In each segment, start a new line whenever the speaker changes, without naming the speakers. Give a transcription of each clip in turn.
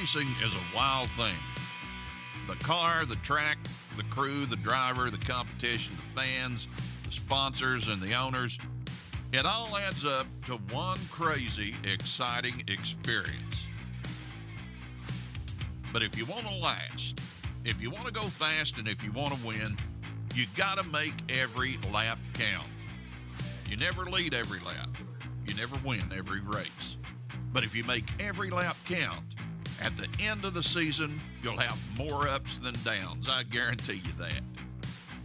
Racing is a wild thing. The car, the track, the crew, the driver, the competition, the fans, the sponsors, and the owners. It all adds up to one crazy, exciting experience. But if you want to last, if you want to go fast, and if you want to win, you got to make every lap count. You never lead every lap, you never win every race. But if you make every lap count, at the end of the season, you'll have more ups than downs. I guarantee you that.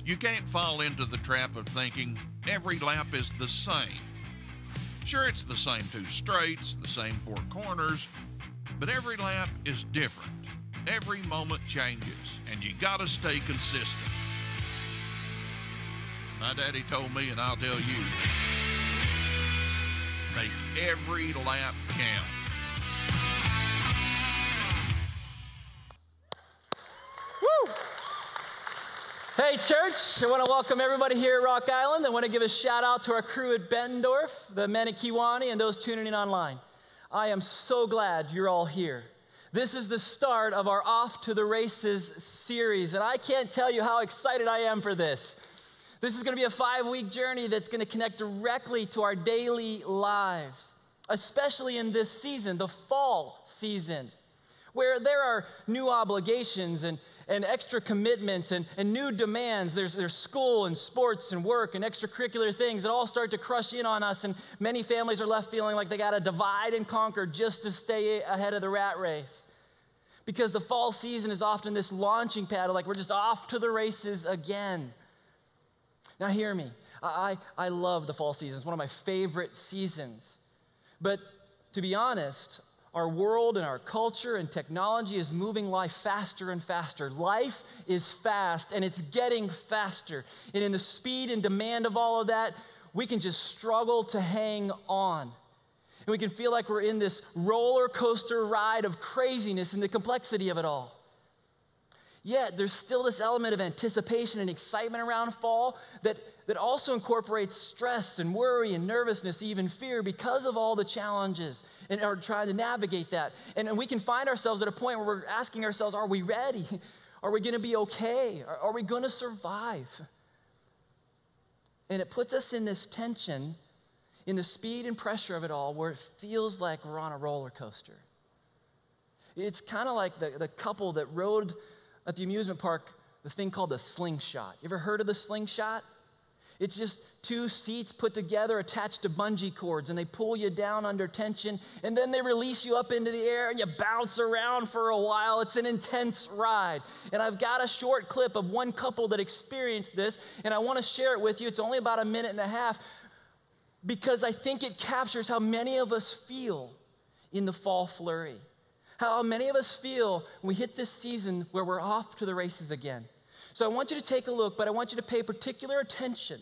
You can't fall into the trap of thinking every lap is the same. Sure, it's the same two straights, the same four corners, but every lap is different. Every moment changes, and you gotta stay consistent. My daddy told me, and I'll tell you make every lap count.
Woo! Hey, church, I want to welcome everybody here at Rock Island. I want to give a shout out to our crew at Bettendorf, the men at Kewanee, and those tuning in online. I am so glad you're all here. This is the start of our Off to the Races series, and I can't tell you how excited I am for this. This is going to be a five week journey that's going to connect directly to our daily lives, especially in this season, the fall season, where there are new obligations and, and extra commitments and, and new demands. There's, there's school and sports and work and extracurricular things that all start to crush in on us, and many families are left feeling like they got to divide and conquer just to stay ahead of the rat race. Because the fall season is often this launching pad, like we're just off to the races again. Now, hear me. I, I love the fall season. It's one of my favorite seasons. But to be honest, our world and our culture and technology is moving life faster and faster. Life is fast and it's getting faster. And in the speed and demand of all of that, we can just struggle to hang on. And we can feel like we're in this roller coaster ride of craziness and the complexity of it all. Yet there's still this element of anticipation and excitement around fall that, that also incorporates stress and worry and nervousness, even fear, because of all the challenges and are trying to navigate that. And, and we can find ourselves at a point where we're asking ourselves, are we ready? Are we going to be okay? Are, are we going to survive? And it puts us in this tension, in the speed and pressure of it all, where it feels like we're on a roller coaster. It's kind of like the, the couple that rode at the amusement park the thing called the slingshot. You ever heard of the slingshot? It's just two seats put together, attached to bungee cords, and they pull you down under tension, and then they release you up into the air, and you bounce around for a while. It's an intense ride. And I've got a short clip of one couple that experienced this, and I want to share it with you. It's only about a minute and a half because I think it captures how many of us feel in the fall flurry. How many of us feel when we hit this season where we're off to the races again. So I want you to take a look, but I want you to pay particular attention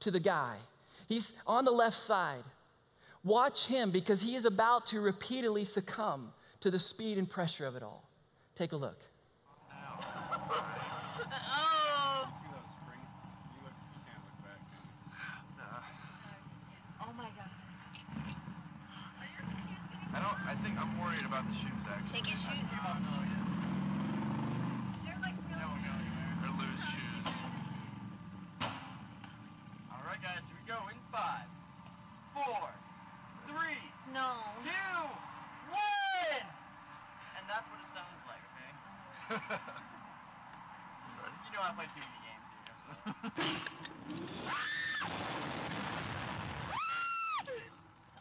to the guy. He's on the left side. Watch him because he is about to repeatedly succumb to the speed and pressure of it all. Take a look.
Oh my god.
I don't. I think I'm worried about the shoes actually.
Take his shoes. They're like really
They're loose shoes.
All right, guys, here we go. In five, four, three,
No.
two, one. And that's what it sounds like, okay? You know I play too many games here.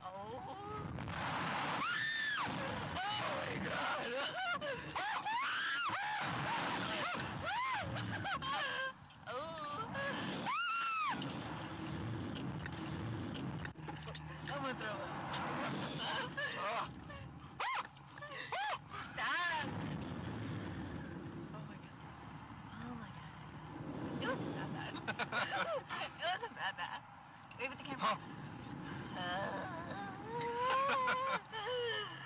Oh.
I'm gonna throw it.
Stop. Oh my god. Oh my god. It wasn't that bad. it wasn't that bad. Wait with the camera.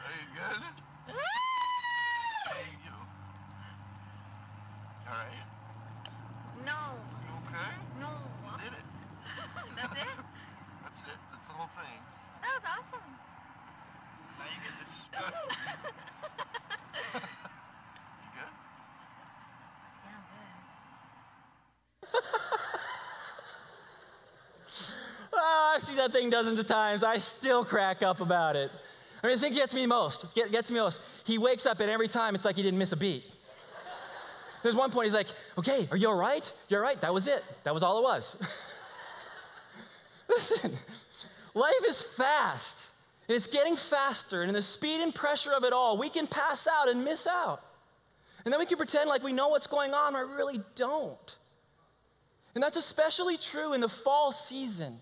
Are you good? There you go. All right.
no.
You okay?
No.
Did it?
That's it?
That's it. That's the whole thing.
That was awesome.
Now you get this spoon. you good?
Yeah, I'm good.
Oh, I see that thing dozens of times. I still crack up about it. I mean, the thing gets me most, get, gets me most. He wakes up and every time it's like he didn't miss a beat. There's one point he's like, okay, are you all right? You're all right? That was it. That was all it was. Listen, life is fast. And it's getting faster. And in the speed and pressure of it all, we can pass out and miss out. And then we can pretend like we know what's going on, but we really don't. And that's especially true in the fall season,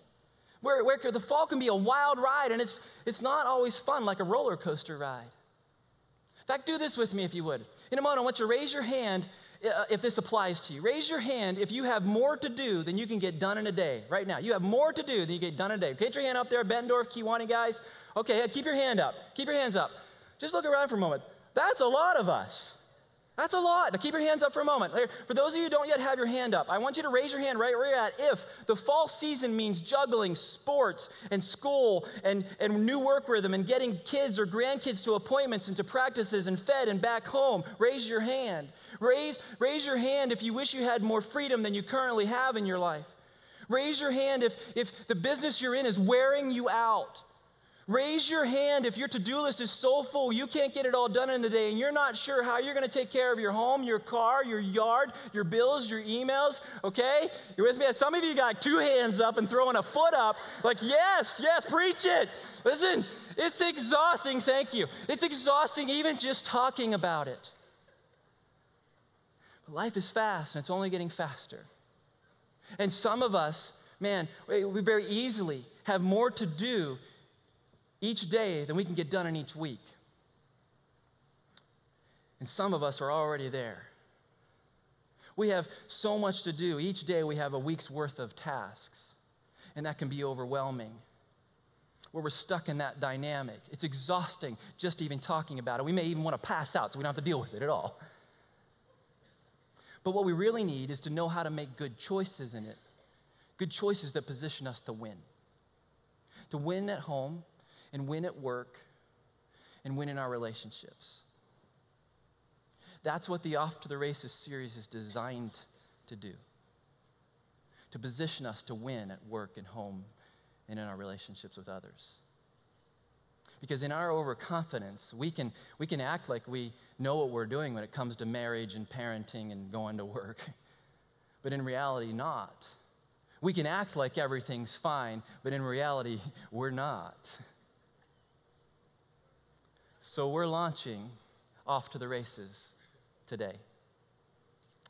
where, where the fall can be a wild ride and it's, it's not always fun like a roller coaster ride. In fact, do this with me if you would. In a moment, I want you to raise your hand uh, if this applies to you. Raise your hand if you have more to do than you can get done in a day. Right now, you have more to do than you get done in a day. Get your hand up there, Bettendorf, Kewanee guys. Okay, keep your hand up. Keep your hands up. Just look around for a moment. That's a lot of us. That's a lot. Now keep your hands up for a moment. For those of you who don't yet have your hand up, I want you to raise your hand right where you're at if the fall season means juggling sports and school and, and new work rhythm and getting kids or grandkids to appointments and to practices and fed and back home. Raise your hand. Raise, raise your hand if you wish you had more freedom than you currently have in your life. Raise your hand if, if the business you're in is wearing you out. Raise your hand if your to do list is so full you can't get it all done in a day and you're not sure how you're going to take care of your home, your car, your yard, your bills, your emails. Okay? You're with me? Some of you got two hands up and throwing a foot up, like, yes, yes, preach it. Listen, it's exhausting. Thank you. It's exhausting even just talking about it. But life is fast and it's only getting faster. And some of us, man, we very easily have more to do each day than we can get done in each week. And some of us are already there. We have so much to do. Each day we have a week's worth of tasks, and that can be overwhelming. Where we're stuck in that dynamic. It's exhausting just even talking about it. We may even want to pass out so we don't have to deal with it at all. But what we really need is to know how to make good choices in it. Good choices that position us to win. To win at home, and win at work and win in our relationships. That's what the Off to the Races series is designed to do to position us to win at work and home and in our relationships with others. Because in our overconfidence, we can, we can act like we know what we're doing when it comes to marriage and parenting and going to work. But in reality, not. We can act like everything's fine, but in reality, we're not. So we're launching off to the races today.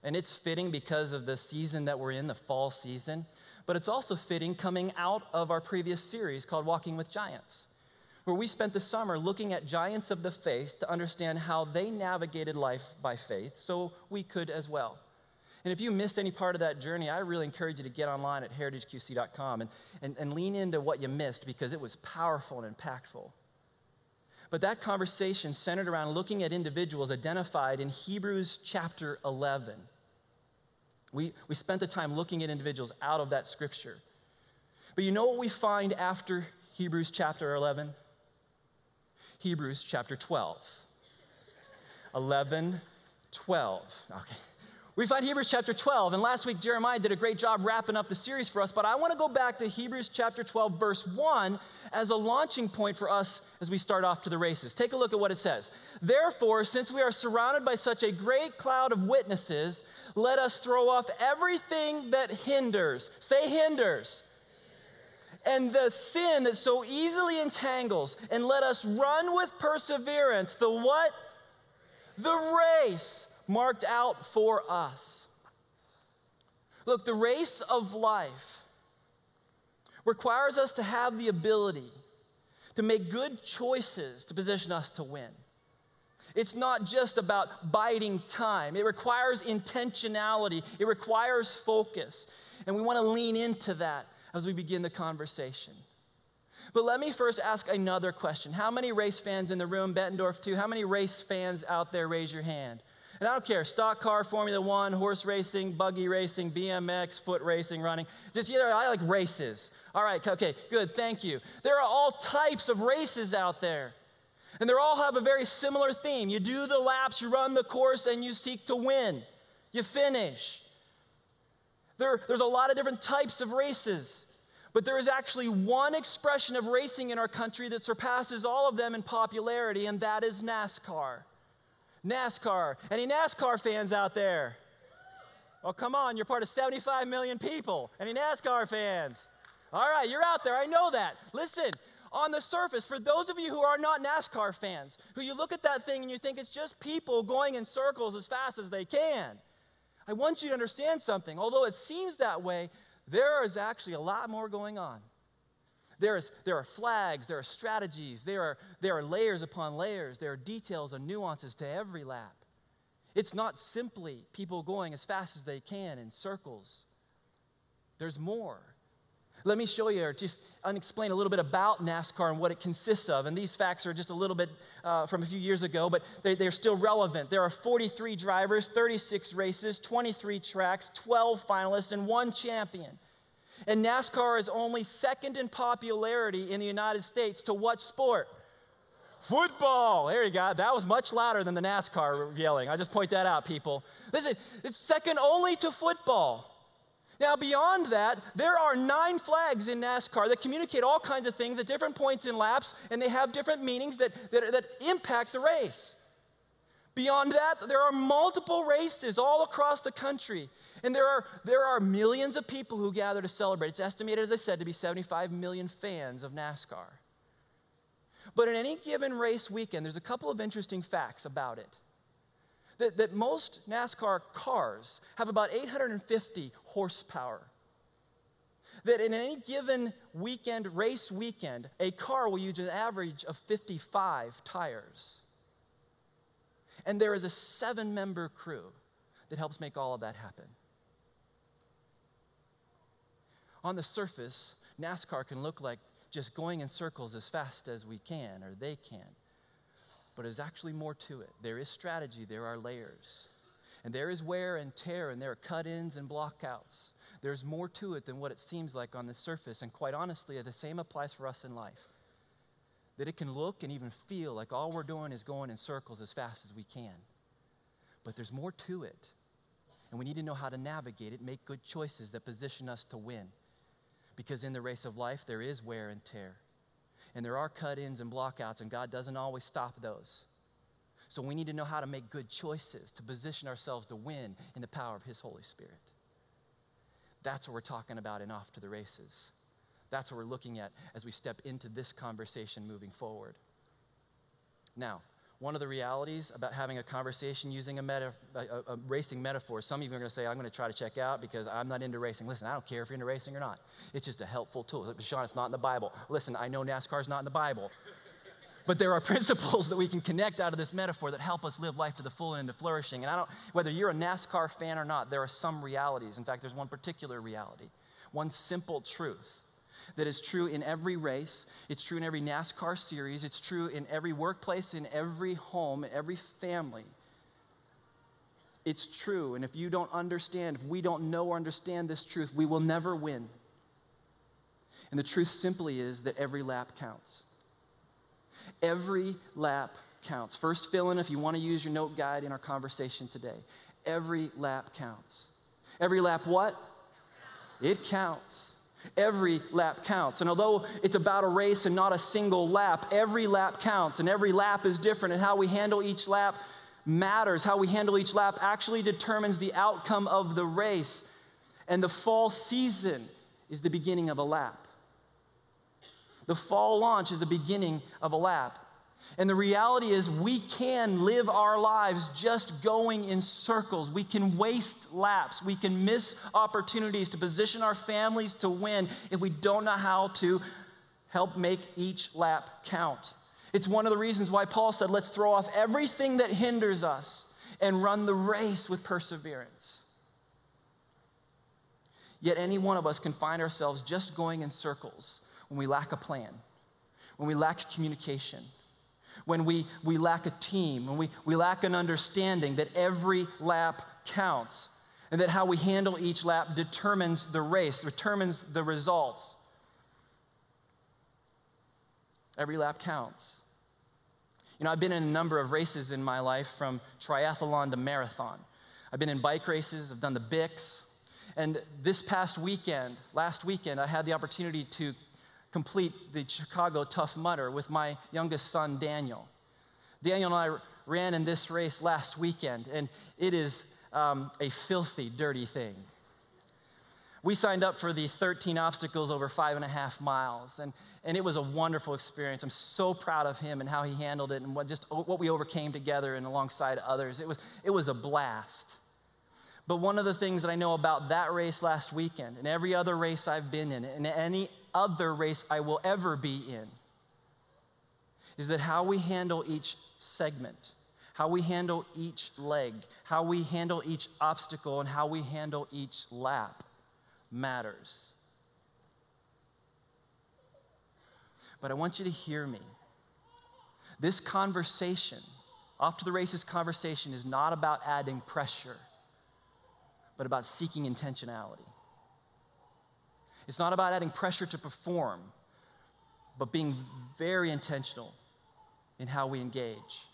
And it's fitting because of the season that we're in, the fall season, but it's also fitting coming out of our previous series called Walking with Giants, where we spent the summer looking at giants of the faith to understand how they navigated life by faith so we could as well. And if you missed any part of that journey, I really encourage you to get online at heritageqc.com and, and, and lean into what you missed because it was powerful and impactful. But that conversation centered around looking at individuals identified in Hebrews chapter 11. We, we spent the time looking at individuals out of that scripture. But you know what we find after Hebrews chapter 11? Hebrews chapter 12. 11, 12. Okay. We find Hebrews chapter 12, and last week Jeremiah did a great job wrapping up the series for us, but I want to go back to Hebrews chapter 12, verse 1, as a launching point for us as we start off to the races. Take a look at what it says. Therefore, since we are surrounded by such a great cloud of witnesses, let us throw off everything that hinders. Say hinders. And the sin that so easily entangles, and let us run with perseverance the what? The race marked out for us. Look, the race of life requires us to have the ability to make good choices to position us to win. It's not just about biding time, it requires intentionality, it requires focus. And we want to lean into that as we begin the conversation. But let me first ask another question. How many race fans in the room, Bettendorf too? How many race fans out there raise your hand? And I don't care, stock car, Formula One, horse racing, buggy racing, BMX, foot racing, running. Just either I like races. All right, okay, good, thank you. There are all types of races out there. And they all have a very similar theme. You do the laps, you run the course, and you seek to win. You finish. There, there's a lot of different types of races, but there is actually one expression of racing in our country that surpasses all of them in popularity, and that is NASCAR. NASCAR. Any NASCAR fans out there? Well, come on, you're part of 75 million people. Any NASCAR fans? All right, you're out there. I know that. Listen, on the surface, for those of you who are not NASCAR fans, who you look at that thing and you think it's just people going in circles as fast as they can, I want you to understand something. Although it seems that way, there is actually a lot more going on. There, is, there are flags, there are strategies, there are, there are layers upon layers, there are details and nuances to every lap. It's not simply people going as fast as they can in circles, there's more. Let me show you or just explain a little bit about NASCAR and what it consists of. And these facts are just a little bit uh, from a few years ago, but they, they're still relevant. There are 43 drivers, 36 races, 23 tracks, 12 finalists, and one champion. And NASCAR is only second in popularity in the United States to what sport? Football. There you go. That was much louder than the NASCAR yelling. I just point that out, people. Listen, it's second only to football. Now, beyond that, there are nine flags in NASCAR that communicate all kinds of things at different points in laps, and they have different meanings that, that, that impact the race. Beyond that, there are multiple races all across the country. And there are, there are millions of people who gather to celebrate. It's estimated, as I said, to be 75 million fans of NASCAR. But in any given race weekend, there's a couple of interesting facts about it. That, that most NASCAR cars have about 850 horsepower. That in any given weekend, race weekend, a car will use an average of 55 tires. And there is a seven member crew that helps make all of that happen. On the surface, NASCAR can look like just going in circles as fast as we can or they can. But there's actually more to it. There is strategy, there are layers. And there is wear and tear, and there are cut ins and blockouts. There's more to it than what it seems like on the surface. And quite honestly, the same applies for us in life. That it can look and even feel like all we're doing is going in circles as fast as we can. But there's more to it. And we need to know how to navigate it, make good choices that position us to win. Because in the race of life, there is wear and tear. And there are cut ins and blockouts, and God doesn't always stop those. So we need to know how to make good choices to position ourselves to win in the power of His Holy Spirit. That's what we're talking about in Off to the Races. That's what we're looking at as we step into this conversation moving forward. Now, one of the realities about having a conversation using a, meta, a, a, racing metaphor, some of you are going to say, I'm going to try to check out because I'm not into racing. Listen, I don't care if you're into racing or not. It's just a helpful tool. Like, Sean, it's not in the Bible. Listen, I know NASCAR's not in the Bible. But there are principles that we can connect out of this metaphor that help us live life to the full and into flourishing. And I don't, whether you're a NASCAR fan or not, there are some realities. In fact, there's one particular reality, one simple truth that is true in every race. It's true in every NASCAR series. It's true in every workplace, in every home, in every family. It's true. And if you don't understand, if we don't know or understand this truth, we will never win. And the truth simply is that every lap counts. Every lap counts. First, fill in if you want to use your note guide in our conversation today. Every lap counts. Every lap, what? It counts. Every lap counts. And although it's about a race and not a single lap, every lap counts, and every lap is different, and how we handle each lap matters. How we handle each lap actually determines the outcome of the race. And the fall season is the beginning of a lap. The fall launch is the beginning of a lap. And the reality is, we can live our lives just going in circles. We can waste laps. We can miss opportunities to position our families to win if we don't know how to help make each lap count. It's one of the reasons why Paul said, let's throw off everything that hinders us and run the race with perseverance. Yet, any one of us can find ourselves just going in circles when we lack a plan, when we lack communication when we, we lack a team, when we, we lack an understanding that every lap counts, and that how we handle each lap determines the race, determines the results. Every lap counts. You know, I've been in a number of races in my life from triathlon to marathon. I've been in bike races, I've done the Bix. And this past weekend, last weekend, I had the opportunity to complete the Chicago Tough Mudder with my youngest son, Daniel. Daniel and I ran in this race last weekend, and it is um, a filthy, dirty thing. We signed up for the 13 obstacles over five and a half miles, and, and it was a wonderful experience. I'm so proud of him and how he handled it and what, just what we overcame together and alongside others. It was, it was a blast. But one of the things that I know about that race last weekend and every other race I've been in and any other race I will ever be in is that how we handle each segment, how we handle each leg, how we handle each obstacle, and how we handle each lap matters. But I want you to hear me. This conversation, off to the races conversation, is not about adding pressure, but about seeking intentionality. It's not about adding pressure to perform, but being very intentional in how we engage.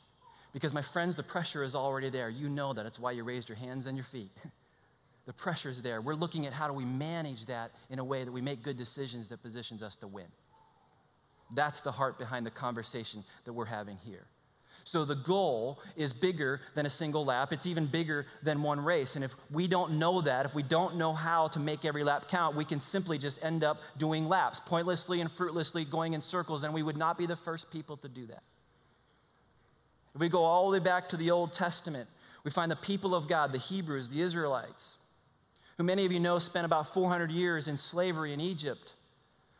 Because, my friends, the pressure is already there. You know that. It's why you raised your hands and your feet. the pressure is there. We're looking at how do we manage that in a way that we make good decisions that positions us to win. That's the heart behind the conversation that we're having here. So the goal is bigger than a single lap. It's even bigger than one race. And if we don't know that, if we don't know how to make every lap count, we can simply just end up doing laps, pointlessly and fruitlessly going in circles, and we would not be the first people to do that. If we go all the way back to the Old Testament, we find the people of God, the Hebrews, the Israelites, who many of you know spent about 400 years in slavery in Egypt.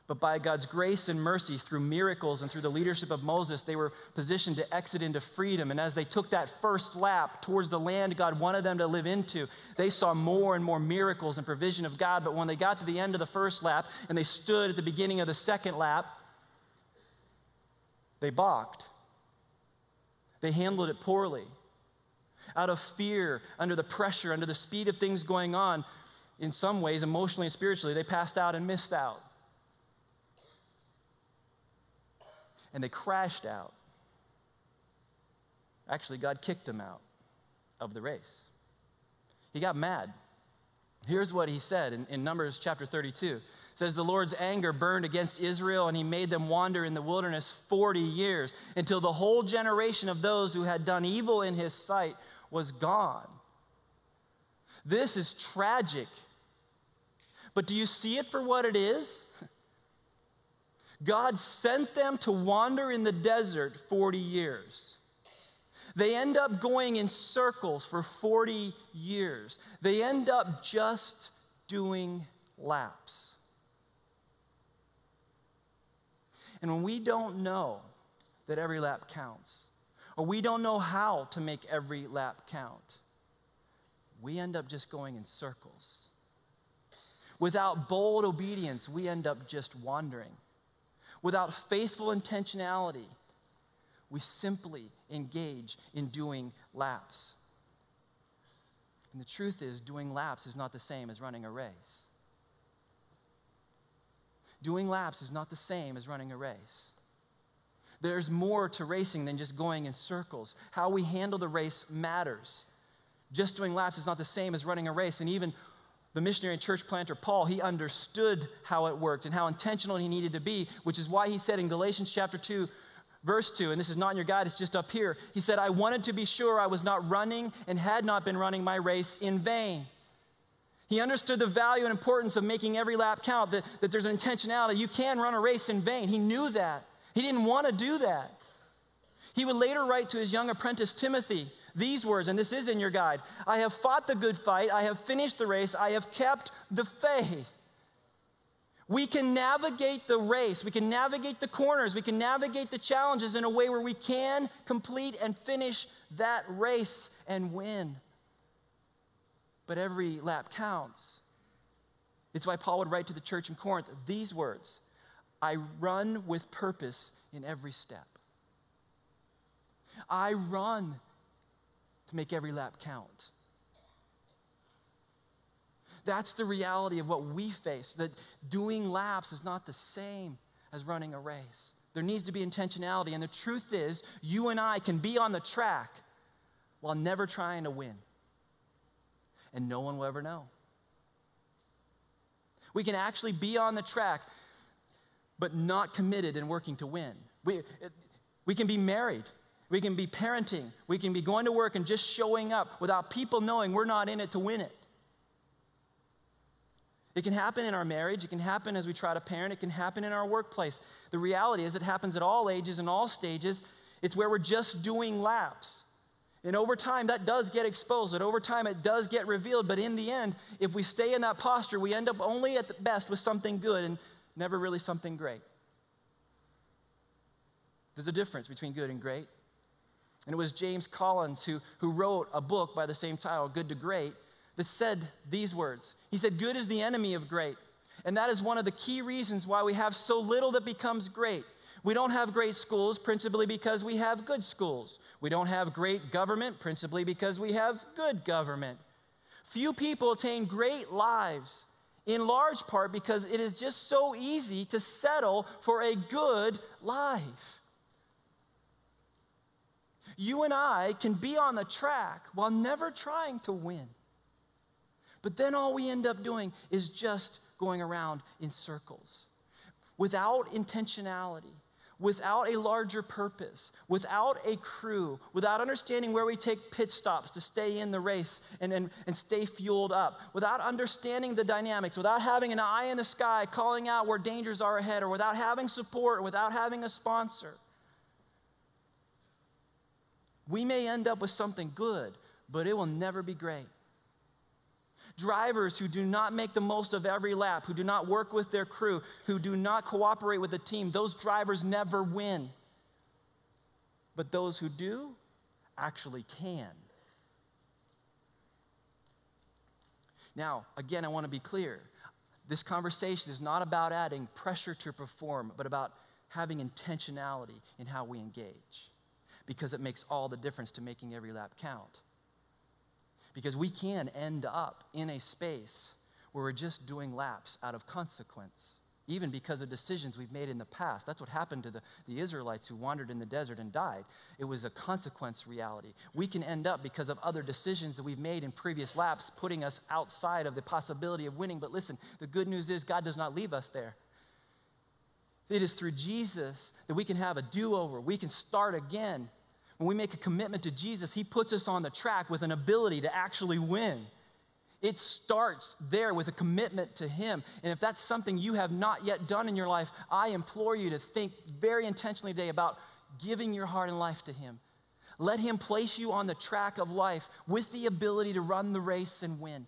But by God's grace and mercy, through miracles and through the leadership of Moses, they were positioned to exit into freedom. And as they took that first lap towards the land God wanted them to live into, they saw more and more miracles and provision of God. But when they got to the end of the first lap and they stood at the beginning of the second lap, they balked. They handled it poorly. Out of fear, under the pressure, under the speed of things going on, in some ways, emotionally and spiritually, they passed out and missed out. And they crashed out. Actually, God kicked them out of the race. He got mad. Here's what he said in, in Numbers chapter 32. It says, The Lord's anger burned against Israel, and he made them wander in the wilderness 40 years until the whole generation of those who had done evil in his sight was gone. This is tragic. But do you see it for what it is? God sent them to wander in the desert 40 years. They end up going in circles for 40 years. They end up just doing laps. And when we don't know that every lap counts, or we don't know how to make every lap count, we end up just going in circles. Without bold obedience, we end up just wandering without faithful intentionality, we simply engage in doing laps. And the truth is, doing laps is not the same as running a race. Doing laps is not the same as running a race. There's more to racing than just going in circles. How we handle the race matters. Just doing laps is not the same as running a race. And even the missionary and church planter Paul, he understood how it worked and how intentional he needed to be, which is why he said in Galatians chapter 2, verse 2, and this is not in your guide, it's just up here. He said, I wanted to be sure I was not running and had not been running my race in vain. He understood the value and importance of making every lap count, that, that there's an intentionality. You can run a race in vain. He knew that. He didn't want to do that. He would later write to his young apprentice Timothy these words, and this is in your guide I have fought the good fight, I have finished the race, I have kept the faith. We can navigate the race, we can navigate the corners, we can navigate the challenges in a way where we can complete and finish that race and win. But every lap counts. It's why Paul would write to the church in Corinth these words I run with purpose in every step. I run to make every lap count. That's the reality of what we face that doing laps is not the same as running a race. There needs to be intentionality. And the truth is, you and I can be on the track while never trying to win. And no one will ever know. We can actually be on the track, but not committed and working to win. We, we can be married. We can be parenting. We can be going to work and just showing up without people knowing we're not in it to win it. It can happen in our marriage. It can happen as we try to parent. It can happen in our workplace. The reality is, it happens at all ages and all stages. It's where we're just doing laps. And over time, that does get exposed. And over time, it does get revealed. But in the end, if we stay in that posture, we end up only at the best with something good and never really something great. There's a difference between good and great. And it was James Collins who, who wrote a book by the same title, Good to Great that said these words He said, Good is the enemy of great. And that is one of the key reasons why we have so little that becomes great. We don't have great schools principally because we have good schools. We don't have great government principally because we have good government. Few people attain great lives in large part because it is just so easy to settle for a good life. You and I can be on the track while never trying to win. But then all we end up doing is just going around in circles without intentionality, without a larger purpose, without a crew, without understanding where we take pit stops to stay in the race and, and, and stay fueled up, without understanding the dynamics, without having an eye in the sky calling out where dangers are ahead, or without having support, or without having a sponsor. We may end up with something good, but it will never be great. Drivers who do not make the most of every lap, who do not work with their crew, who do not cooperate with the team, those drivers never win. But those who do actually can. Now, again, I want to be clear. This conversation is not about adding pressure to perform, but about having intentionality in how we engage because it makes all the difference to making every lap count. Because we can end up in a space where we're just doing laps out of consequence, even because of decisions we've made in the past. That's what happened to the, the Israelites who wandered in the desert and died. It was a consequence reality. We can end up because of other decisions that we've made in previous laps, putting us outside of the possibility of winning. But listen, the good news is God does not leave us there. It is through Jesus that we can have a do over, we can start again. When we make a commitment to Jesus, He puts us on the track with an ability to actually win. It starts there with a commitment to Him. And if that's something you have not yet done in your life, I implore you to think very intentionally today about giving your heart and life to Him. Let Him place you on the track of life with the ability to run the race and win.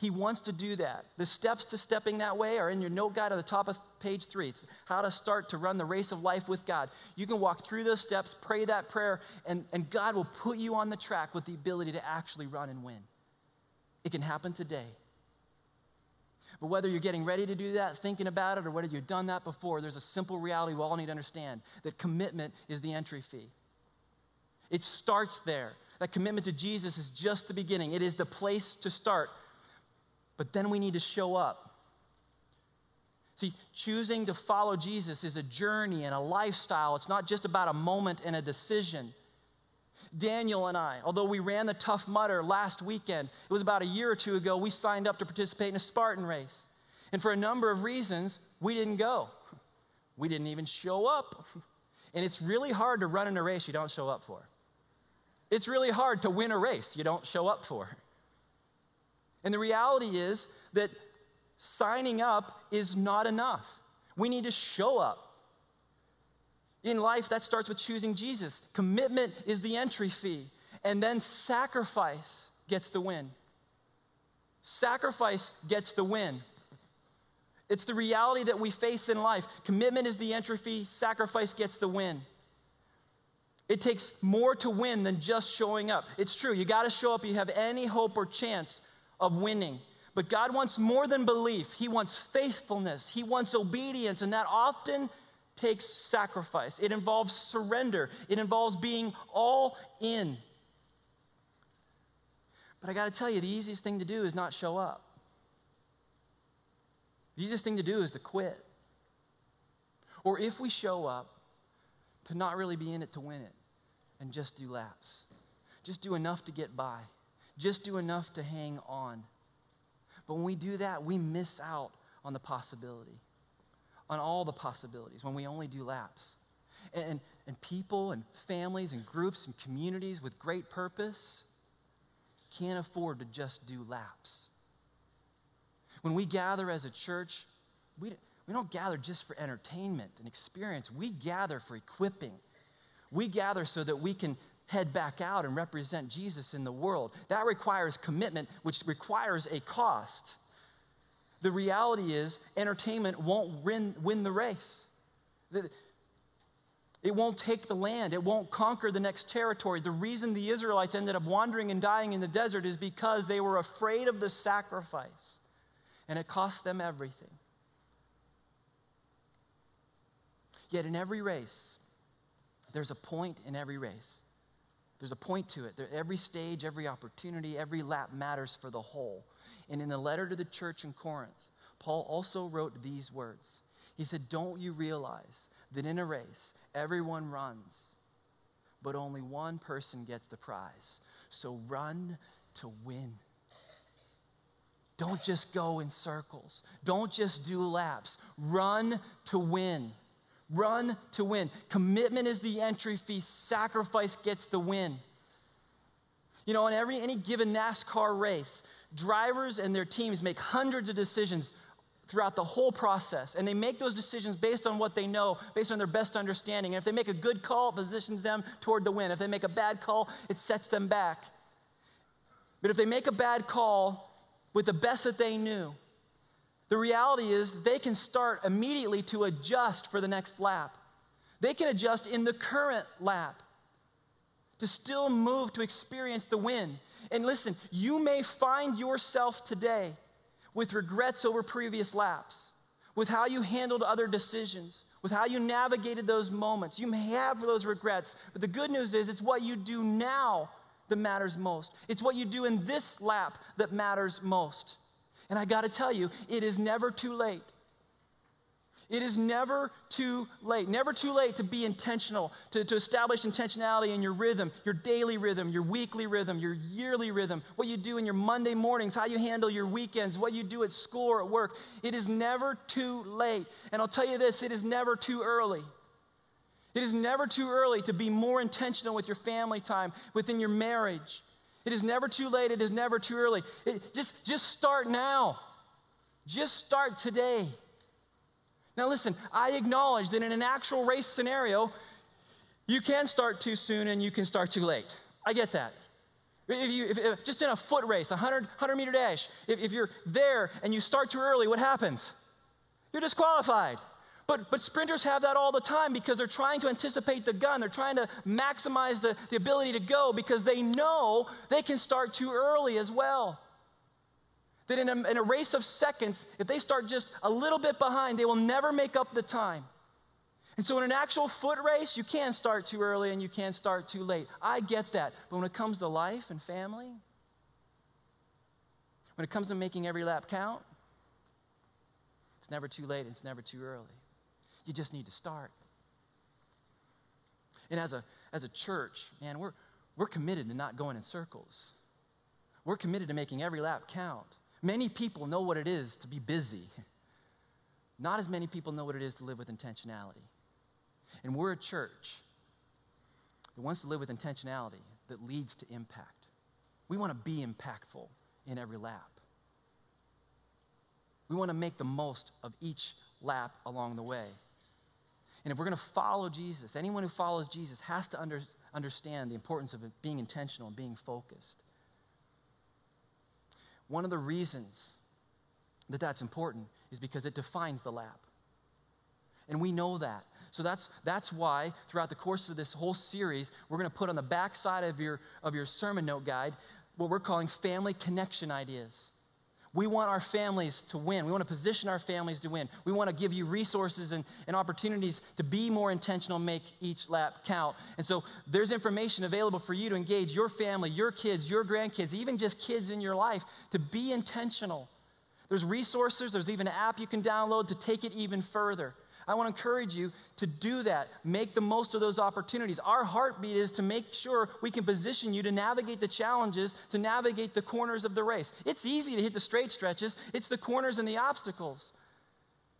He wants to do that. The steps to stepping that way are in your note guide at the top of page three. It's how to start to run the race of life with God. You can walk through those steps, pray that prayer, and, and God will put you on the track with the ability to actually run and win. It can happen today. But whether you're getting ready to do that, thinking about it, or whether you've done that before, there's a simple reality we all need to understand that commitment is the entry fee. It starts there. That commitment to Jesus is just the beginning, it is the place to start. But then we need to show up. See, choosing to follow Jesus is a journey and a lifestyle. It's not just about a moment and a decision. Daniel and I, although we ran the Tough Mudder last weekend, it was about a year or two ago, we signed up to participate in a Spartan race. And for a number of reasons, we didn't go. We didn't even show up. And it's really hard to run in a race you don't show up for. It's really hard to win a race you don't show up for. And the reality is that signing up is not enough. We need to show up. In life, that starts with choosing Jesus. Commitment is the entry fee, and then sacrifice gets the win. Sacrifice gets the win. It's the reality that we face in life. Commitment is the entry fee, sacrifice gets the win. It takes more to win than just showing up. It's true, you got to show up, you have any hope or chance of winning. But God wants more than belief, He wants faithfulness, He wants obedience, and that often takes sacrifice. It involves surrender, it involves being all in. But I got to tell you, the easiest thing to do is not show up. The easiest thing to do is to quit. or if we show up to not really be in it to win it and just do laps, just do enough to get by, just do enough to hang on. But when we do that, we miss out on the possibility, on all the possibilities when we only do laps. And, and people and families and groups and communities with great purpose can't afford to just do laps. When we gather as a church, we, we don't gather just for entertainment and experience. We gather for equipping. We gather so that we can head back out and represent Jesus in the world. That requires commitment, which requires a cost. The reality is, entertainment won't win, win the race. It won't take the land. It won't conquer the next territory. The reason the Israelites ended up wandering and dying in the desert is because they were afraid of the sacrifice, and it cost them everything. Yet, in every race, there's a point in every race. There's a point to it. Every stage, every opportunity, every lap matters for the whole. And in the letter to the church in Corinth, Paul also wrote these words. He said, Don't you realize that in a race, everyone runs, but only one person gets the prize? So run to win. Don't just go in circles. Don't just do laps. Run to win. Run to win. Commitment is the entry fee, sacrifice gets the win. You know, in every any given NASCAR race, drivers and their teams make hundreds of decisions throughout the whole process. And they make those decisions based on what they know, based on their best understanding. And if they make a good call, it positions them toward the win. If they make a bad call, it sets them back. But if they make a bad call with the best that they knew, the reality is they can start immediately to adjust for the next lap. They can adjust in the current lap to still move to experience the win. And listen, you may find yourself today with regrets over previous laps, with how you handled other decisions, with how you navigated those moments. You may have those regrets, but the good news is it's what you do now that matters most. It's what you do in this lap that matters most. And I got to tell you, it is never too late it is never too late. Never too late to be intentional, to, to establish intentionality in your rhythm, your daily rhythm, your weekly rhythm, your yearly rhythm, what you do in your Monday mornings, how you handle your weekends, what you do at school or at work. It is never too late. And I'll tell you this it is never too early. It is never too early to be more intentional with your family time, within your marriage. It is never too late. It is never too early. It, just, just start now. Just start today. Now, listen, I acknowledge that in an actual race scenario, you can start too soon and you can start too late. I get that. If you, if, if, just in a foot race, a 100, 100 meter dash, if, if you're there and you start too early, what happens? You're disqualified. But, but sprinters have that all the time because they're trying to anticipate the gun. They're trying to maximize the, the ability to go because they know they can start too early as well that in a, in a race of seconds, if they start just a little bit behind, they will never make up the time. And so, in an actual foot race, you can start too early and you can start too late. I get that. But when it comes to life and family, when it comes to making every lap count, it's never too late, it's never too early. You just need to start. And as a, as a church, man, we're, we're committed to not going in circles. We're committed to making every lap count. Many people know what it is to be busy. Not as many people know what it is to live with intentionality. And we're a church that wants to live with intentionality that leads to impact. We want to be impactful in every lap. We want to make the most of each lap along the way. And if we're going to follow Jesus, anyone who follows Jesus has to under, understand the importance of being intentional and being focused. One of the reasons that that's important is because it defines the lap. And we know that. So that's, that's why throughout the course of this whole series, we're going to put on the back side of your, of your sermon note guide what we're calling family connection ideas. We want our families to win. We want to position our families to win. We want to give you resources and, and opportunities to be more intentional, make each lap count. And so there's information available for you to engage your family, your kids, your grandkids, even just kids in your life to be intentional. There's resources, there's even an app you can download to take it even further. I want to encourage you to do that. Make the most of those opportunities. Our heartbeat is to make sure we can position you to navigate the challenges, to navigate the corners of the race. It's easy to hit the straight stretches, it's the corners and the obstacles.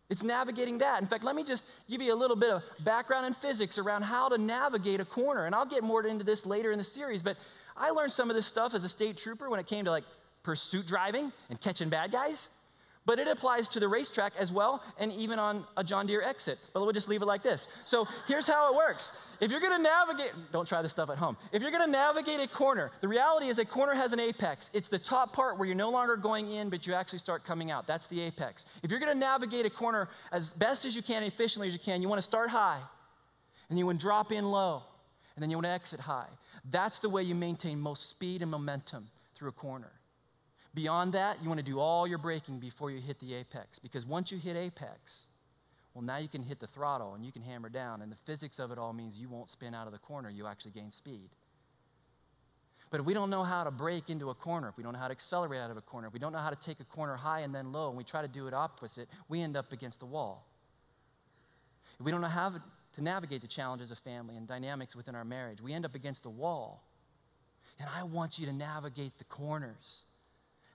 It's navigating that. In fact, let me just give you a little bit of background in physics around how to navigate a corner. And I'll get more into this later in the series, but I learned some of this stuff as a state trooper when it came to like pursuit driving and catching bad guys. But it applies to the racetrack as well, and even on a John Deere exit. But we'll just leave it like this. So here's how it works. If you're gonna navigate, don't try this stuff at home. If you're gonna navigate a corner, the reality is a corner has an apex. It's the top part where you're no longer going in, but you actually start coming out. That's the apex. If you're gonna navigate a corner as best as you can, efficiently as you can, you wanna start high, and you wanna drop in low, and then you wanna exit high. That's the way you maintain most speed and momentum through a corner. Beyond that, you want to do all your braking before you hit the apex because once you hit apex, well, now you can hit the throttle and you can hammer down. And the physics of it all means you won't spin out of the corner, you actually gain speed. But if we don't know how to break into a corner, if we don't know how to accelerate out of a corner, if we don't know how to take a corner high and then low, and we try to do it opposite, we end up against the wall. If we don't know how to navigate the challenges of family and dynamics within our marriage, we end up against the wall. And I want you to navigate the corners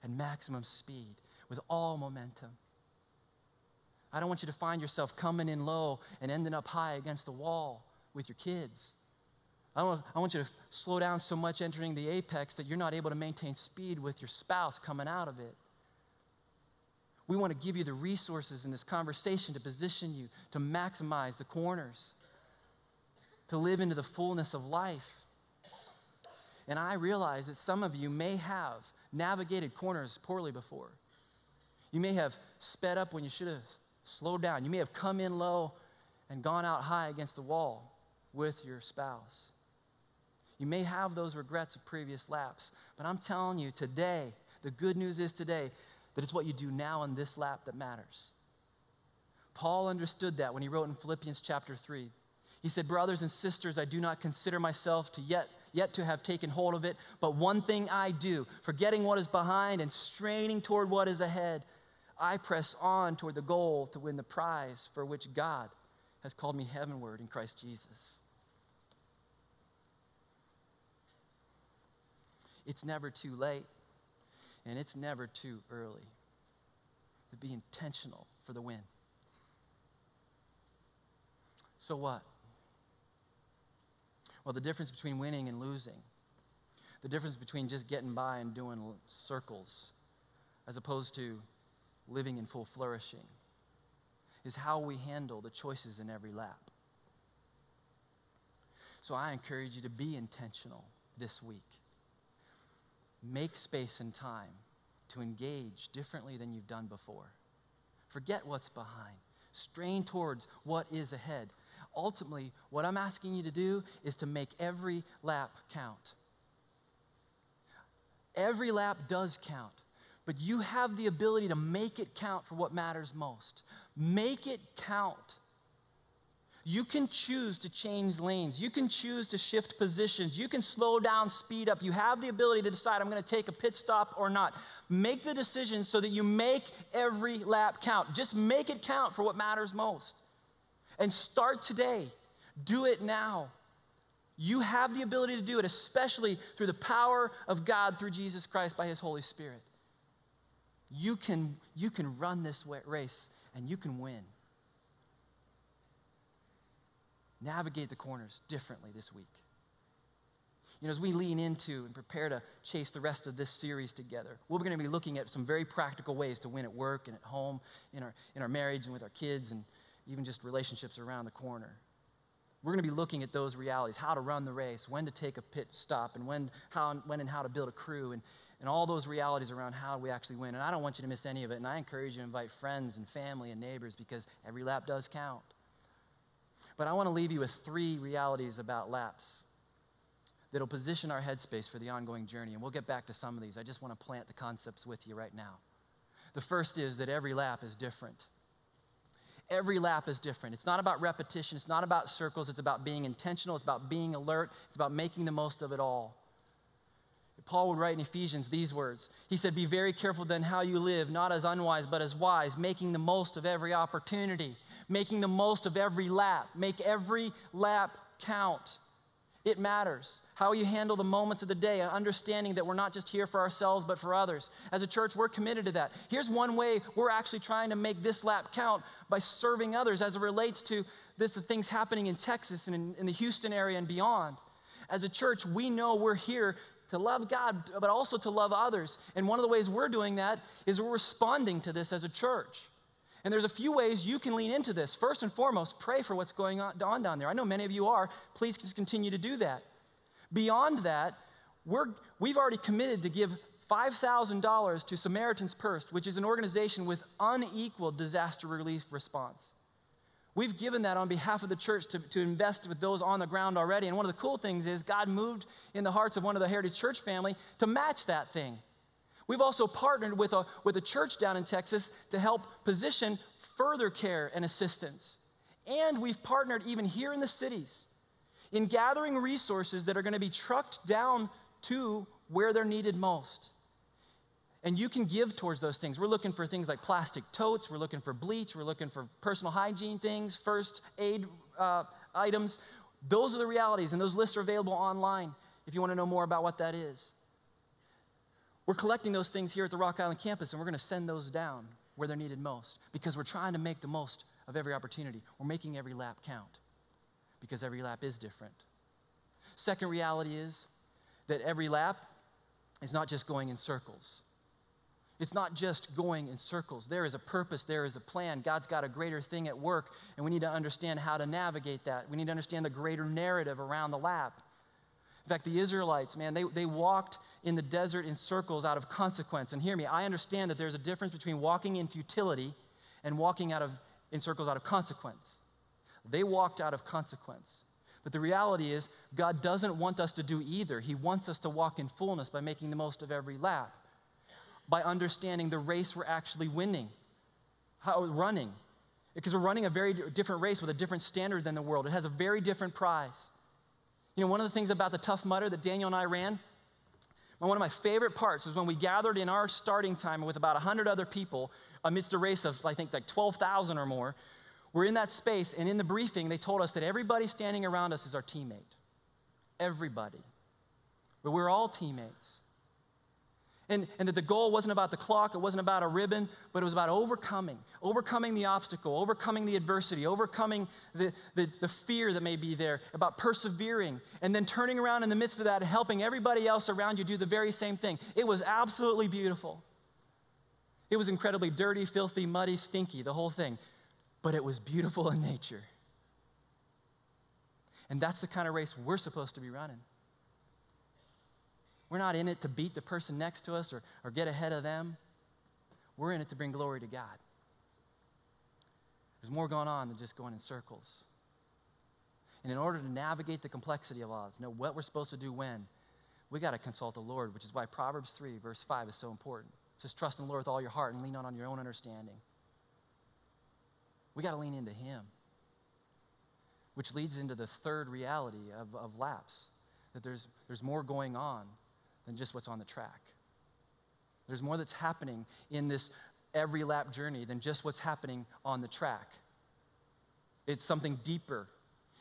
and maximum speed with all momentum. I don't want you to find yourself coming in low and ending up high against the wall with your kids. I, want, I want you to slow down so much entering the apex that you're not able to maintain speed with your spouse coming out of it. We want to give you the resources in this conversation to position you to maximize the corners, to live into the fullness of life. And I realize that some of you may have navigated corners poorly before. You may have sped up when you should have slowed down. You may have come in low and gone out high against the wall with your spouse. You may have those regrets of previous laps, but I'm telling you today, the good news is today that it's what you do now in this lap that matters. Paul understood that when he wrote in Philippians chapter 3. He said, Brothers and sisters, I do not consider myself to yet yet to have taken hold of it. But one thing I do, forgetting what is behind and straining toward what is ahead, I press on toward the goal to win the prize for which God has called me heavenward in Christ Jesus. It's never too late, and it's never too early to be intentional for the win. So, what? Well, the difference between winning and losing, the difference between just getting by and doing circles, as opposed to living in full flourishing, is how we handle the choices in every lap. So I encourage you to be intentional this week. Make space and time to engage differently than you've done before. Forget what's behind. Strain towards what is ahead ultimately, what I'm asking you to do is to make every lap count. Every lap does count, but you have the ability to make it count for what matters most. Make it count. You can choose to change lanes. You can choose to shift positions. You can slow down, speed up. You have the ability to decide, I'm going to take a pit stop or not. Make the decision so that you make every lap count. Just make it count for what matters most. And start today. Do it now. You have the ability to do it, especially through the power of God through Jesus Christ by His Holy Spirit. You can, you can run this race and you can win. Navigate the corners differently this week. You know, as we lean into and prepare to chase the rest of this series together, we're going to be looking at some very practical ways to win at work and at home, in our, in our marriage and with our kids and even just relationships around the corner. We're going to be looking at those realities how to run the race, when to take a pit stop, and when, how, when and how to build a crew, and, and all those realities around how we actually win. And I don't want you to miss any of it. And I encourage you to invite friends and family and neighbors because every lap does count. But I want to leave you with three realities about laps that'll position our headspace for the ongoing journey. And we'll get back to some of these. I just want to plant the concepts with you right now. The first is that every lap is different. Every lap is different. It's not about repetition, it's not about circles, it's about being intentional, it's about being alert, it's about making the most of it all. Paul would write in Ephesians these words. He said, Be very careful then how you live, not as unwise, but as wise, making the most of every opportunity, making the most of every lap. Make every lap count. It matters. How you handle the moments of the day, understanding that we're not just here for ourselves, but for others. As a church, we're committed to that. Here's one way we're actually trying to make this lap count by serving others as it relates to this, the things happening in Texas and in, in the Houston area and beyond. As a church, we know we're here to love God, but also to love others. And one of the ways we're doing that is we're responding to this as a church. And there's a few ways you can lean into this. First and foremost, pray for what's going on down there. I know many of you are. Please just continue to do that. Beyond that, we're, we've already committed to give $5,000 to Samaritan's Purse, which is an organization with unequaled disaster relief response. We've given that on behalf of the church to, to invest with those on the ground already. And one of the cool things is God moved in the hearts of one of the Heritage Church family to match that thing. We've also partnered with a, with a church down in Texas to help position further care and assistance. And we've partnered even here in the cities in gathering resources that are going to be trucked down to where they're needed most. And you can give towards those things. We're looking for things like plastic totes, we're looking for bleach, we're looking for personal hygiene things, first aid uh, items. Those are the realities, and those lists are available online if you want to know more about what that is. We're collecting those things here at the Rock Island campus, and we're going to send those down where they're needed most because we're trying to make the most of every opportunity. We're making every lap count because every lap is different. Second reality is that every lap is not just going in circles. It's not just going in circles. There is a purpose, there is a plan. God's got a greater thing at work, and we need to understand how to navigate that. We need to understand the greater narrative around the lap. In fact, the Israelites, man, they, they walked in the desert in circles out of consequence. And hear me, I understand that there's a difference between walking in futility and walking out of, in circles out of consequence. They walked out of consequence. But the reality is, God doesn't want us to do either. He wants us to walk in fullness by making the most of every lap by understanding the race we're actually winning, how running. Because we're running a very different race with a different standard than the world. It has a very different prize. You know, one of the things about the Tough Mudder that Daniel and I ran, one of my favorite parts is when we gathered in our starting time with about 100 other people amidst a race of, I think, like 12,000 or more. We're in that space, and in the briefing, they told us that everybody standing around us is our teammate. Everybody. But we're all teammates. And, and that the goal wasn't about the clock, it wasn't about a ribbon, but it was about overcoming, overcoming the obstacle, overcoming the adversity, overcoming the, the, the, fear that may be there, about persevering, and then turning around in the midst of that and helping everybody else around you do the very same thing. It was absolutely beautiful. It was incredibly dirty, filthy, muddy, stinky, the whole thing. But it was beautiful in nature. And that's the kind of race we're supposed to be running. We're not in it to beat the person next to us or, or get ahead of them. We're in it to bring glory to God. There's more going on than just going in circles. And in order to navigate the complexity of all this, know what we're supposed to do when, we got to consult the Lord, which is why Proverbs 3, verse 5 is so important. It says, Trust in the Lord with all your heart and lean not on your own understanding. We got to lean into Him, which leads into the third reality of, of laps that there's, there's more going on than just what's on the track. There's more that's happening in this every lap journey than just what's happening on the track. It's something deeper.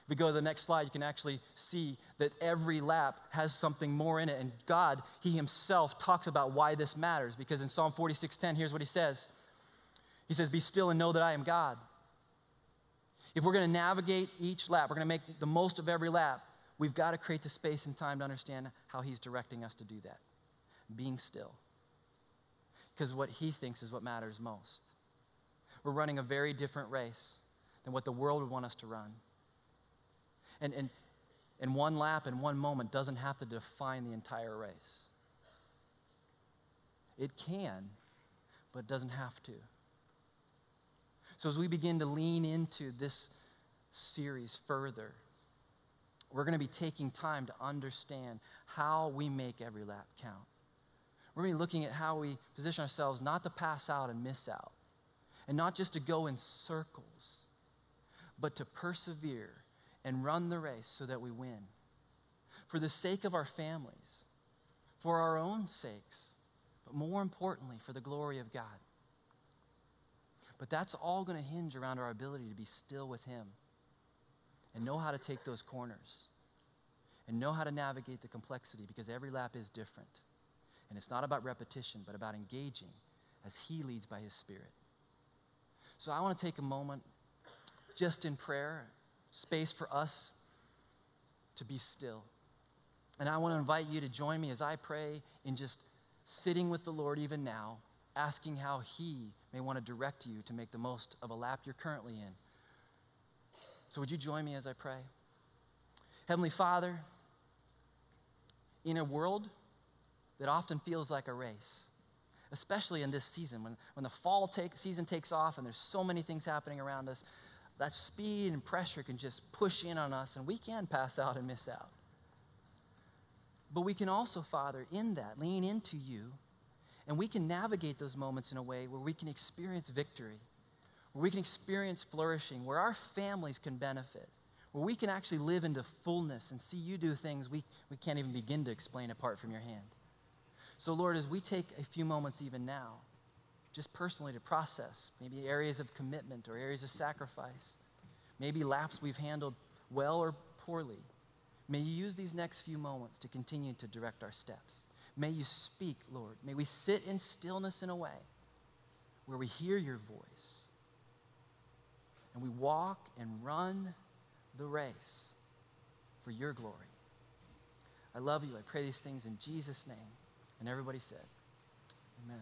If we go to the next slide, you can actually see that every lap has something more in it. And God, He Himself talks about why this matters. Because in Psalm 46:10, here's what He says. He says, Be still and know that I am God. If we're going to navigate each lap, we're going to make the most of every lap, We've got to create the space and time to understand how He's directing us to do that. Being still. Because what He thinks is what matters most. We're running a very different race than what the world would want us to run. And, and, and one lap and one moment doesn't have to define the entire race. It can, but it doesn't have to. So as we begin to lean into this series further, we're going to be taking time to understand how we make every lap count. We're going to be looking at how we position ourselves not to pass out and miss out, and not just to go in circles, but to persevere and run the race so that we win. For the sake of our families, for our own sakes, but more importantly, for the glory of God. But that's all going to hinge around our ability to be still with Him and know how to take those corners and know how to navigate the complexity because every lap is different. And it's not about repetition, but about engaging as He leads by His Spirit. So I want to take a moment just in prayer, space for us to be still. And I want to invite you to join me as I pray in just sitting with the Lord even now, asking how He may want to direct you to make the most of a lap you're currently in. So, would you join me as I pray? Heavenly Father, in a world that often feels like a race, especially in this season when, when the fall take, season takes off and there's so many things happening around us, that speed and pressure can just push in on us and we can pass out and miss out. But we can also, Father, in that, lean into you and we can navigate those moments in a way where we can experience victory, where we can experience flourishing, where our families can benefit, where we can actually live into fullness and see you do things we, we can't even begin to explain apart from your hand. So, Lord, as we take a few moments even now, just personally to process maybe areas of commitment or areas of sacrifice, maybe laps we've handled well or poorly, may you use these next few moments to continue to direct our steps. May you speak, Lord. May we sit in stillness in a way where we hear your voice and we walk and run the race for your glory. I love you. I pray these things in Jesus' name. And everybody said, Amen.